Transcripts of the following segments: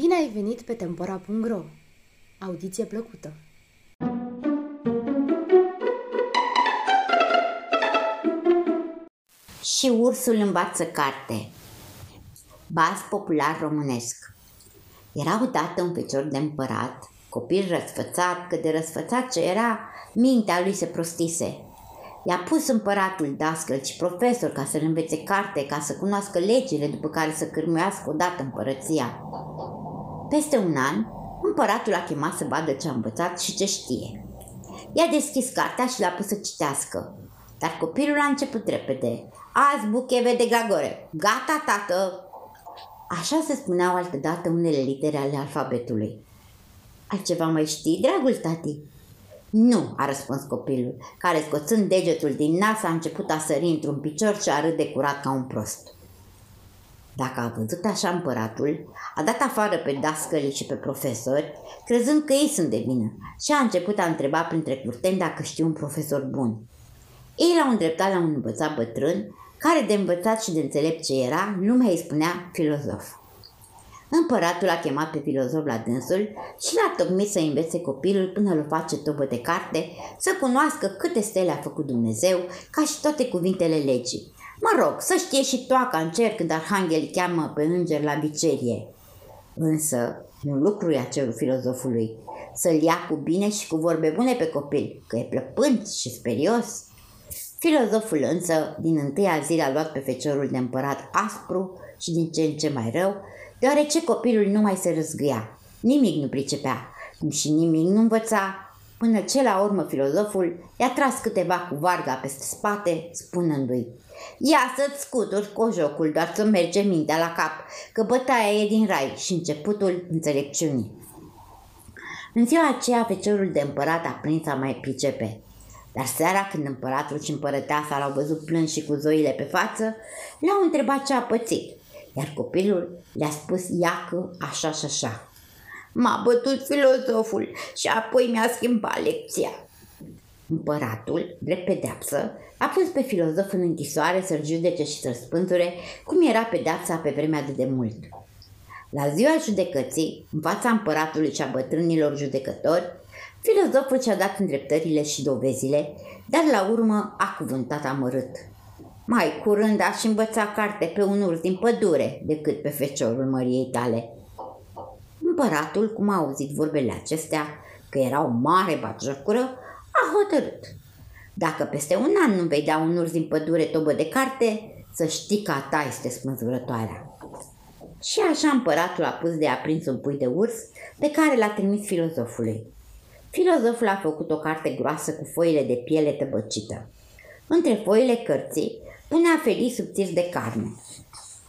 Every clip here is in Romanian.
Bine ai venit pe Tempora.ro! Audiție plăcută! Și ursul învață carte. Baz popular românesc. Era odată un fecior de împărat, copil răsfățat, că de răsfățat ce era, mintea lui se prostise. I-a pus împăratul dascăl și profesor ca să-l învețe carte, ca să cunoască legile după care să cârmuiască odată împărăția. Peste un an, împăratul a chemat să vadă ce a învățat și ce știe. I-a deschis cartea și l-a pus să citească. Dar copilul a început repede. Azi bucheve de gagore. Gata, tată! Așa se spuneau altădată unele litere ale alfabetului. Altceva mai știi, dragul tati? Nu, a răspuns copilul, care scoțând degetul din nas a început a sări într-un picior și a râd de curat ca un prost. Dacă a văzut așa împăratul, a dat afară pe dascălii și pe profesori, crezând că ei sunt de vină, și a început a întreba printre curteni dacă știu un profesor bun. Ei l-au îndreptat la un învățat bătrân, care de învățat și de înțelept ce era, lumea îi spunea filozof. Împăratul a chemat pe filozof la dânsul și l-a tocmit să învețe copilul până îl face tobă de carte, să cunoască câte stele a făcut Dumnezeu, ca și toate cuvintele legii. Mă rog, să știe și toaca în cer când arhanghelii cheamă pe înger la bicerie. Însă, un lucru i-a cerut filozofului, să-l ia cu bine și cu vorbe bune pe copil, că e plăpânt și sperios. Filozoful însă, din întâia zi l-a luat pe feciorul de împărat aspru și din ce în ce mai rău, deoarece copilul nu mai se răzgâia. Nimic nu pricepea, cum și nimic nu învăța, până ce la urmă filozoful i-a tras câteva cu varga peste spate, spunându-i Ia să-ți scuturi cu jocul, doar să merge mintea la cap, că bătaia e din rai și începutul înțelepciunii. În ziua aceea, feciorul de împărat a prins a mai pricepe. Dar seara, când împăratul și împărăteasa l-au văzut plâns și cu zoile pe față, l-au întrebat ce a pățit, iar copilul le-a spus iacă așa și așa. M-a bătut filozoful și apoi mi-a schimbat lecția. Împăratul, drept pedeapsă, a pus pe filozof în închisoare să-l judece și să-l spânture, cum era pedeapsa pe vremea de demult. La ziua judecății, în fața împăratului și a bătrânilor judecători, filozoful și-a dat îndreptările și dovezile, dar la urmă a cuvântat amărât. Mai curând aș învăța carte pe un urs din pădure decât pe feciorul măriei tale. Împăratul, cum a auzit vorbele acestea, că era o mare batjocură, a hotărât. Dacă peste un an nu vei da un urs din pădure tobă de carte, să știi că a ta este spânzurătoarea. Și așa împăratul a pus de aprins un pui de urs pe care l-a trimis filozofului. Filozoful a făcut o carte groasă cu foile de piele tăbăcită. Între foile cărții punea felii subțiri de carne.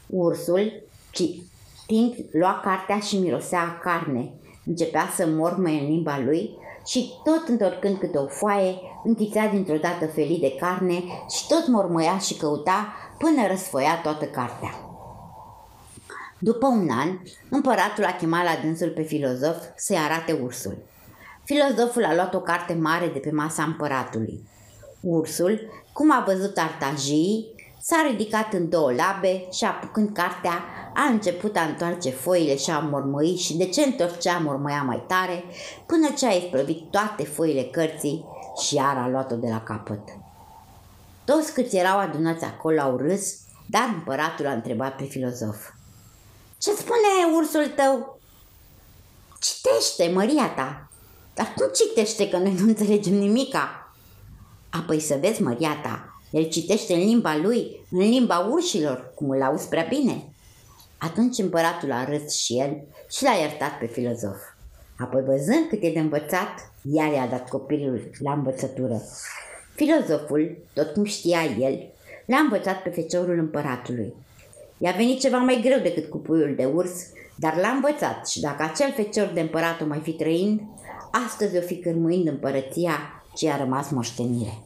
Ursul, citind, lua cartea și mirosea a carne. Începea să mormăie în limba lui și tot întorcând câte o foaie, închițea dintr-o dată felii de carne și tot mormăia și căuta până răsfoia toată cartea. După un an, împăratul a chemat la dânsul pe filozof să-i arate ursul. Filozoful a luat o carte mare de pe masa împăratului. Ursul, cum a văzut artajii, s-a ridicat în două labe și apucând cartea, a început a întoarce foile și a mormăi și de ce întorcea mormăia mai tare, până ce a isprăvit toate foile cărții și iar a luat-o de la capăt. Toți câți erau adunați acolo au râs, dar împăratul a întrebat pe filozof. Ce spune ursul tău? Citește, măria ta. Dar cum citește că noi nu înțelegem nimica? Apoi să vezi, măria ta, el citește în limba lui, în limba urșilor, cum îl auzi prea bine. Atunci împăratul a râs și el și l-a iertat pe filozof. Apoi, văzând cât e de învățat, iar i-a dat copilul la învățătură. Filozoful, tot cum știa el, l-a învățat pe feciorul împăratului. I-a venit ceva mai greu decât cu puiul de urs, dar l-a învățat și dacă acel fecior de împărat o mai fi trăind, astăzi o fi cârmuind împărăția ce a rămas moștenire.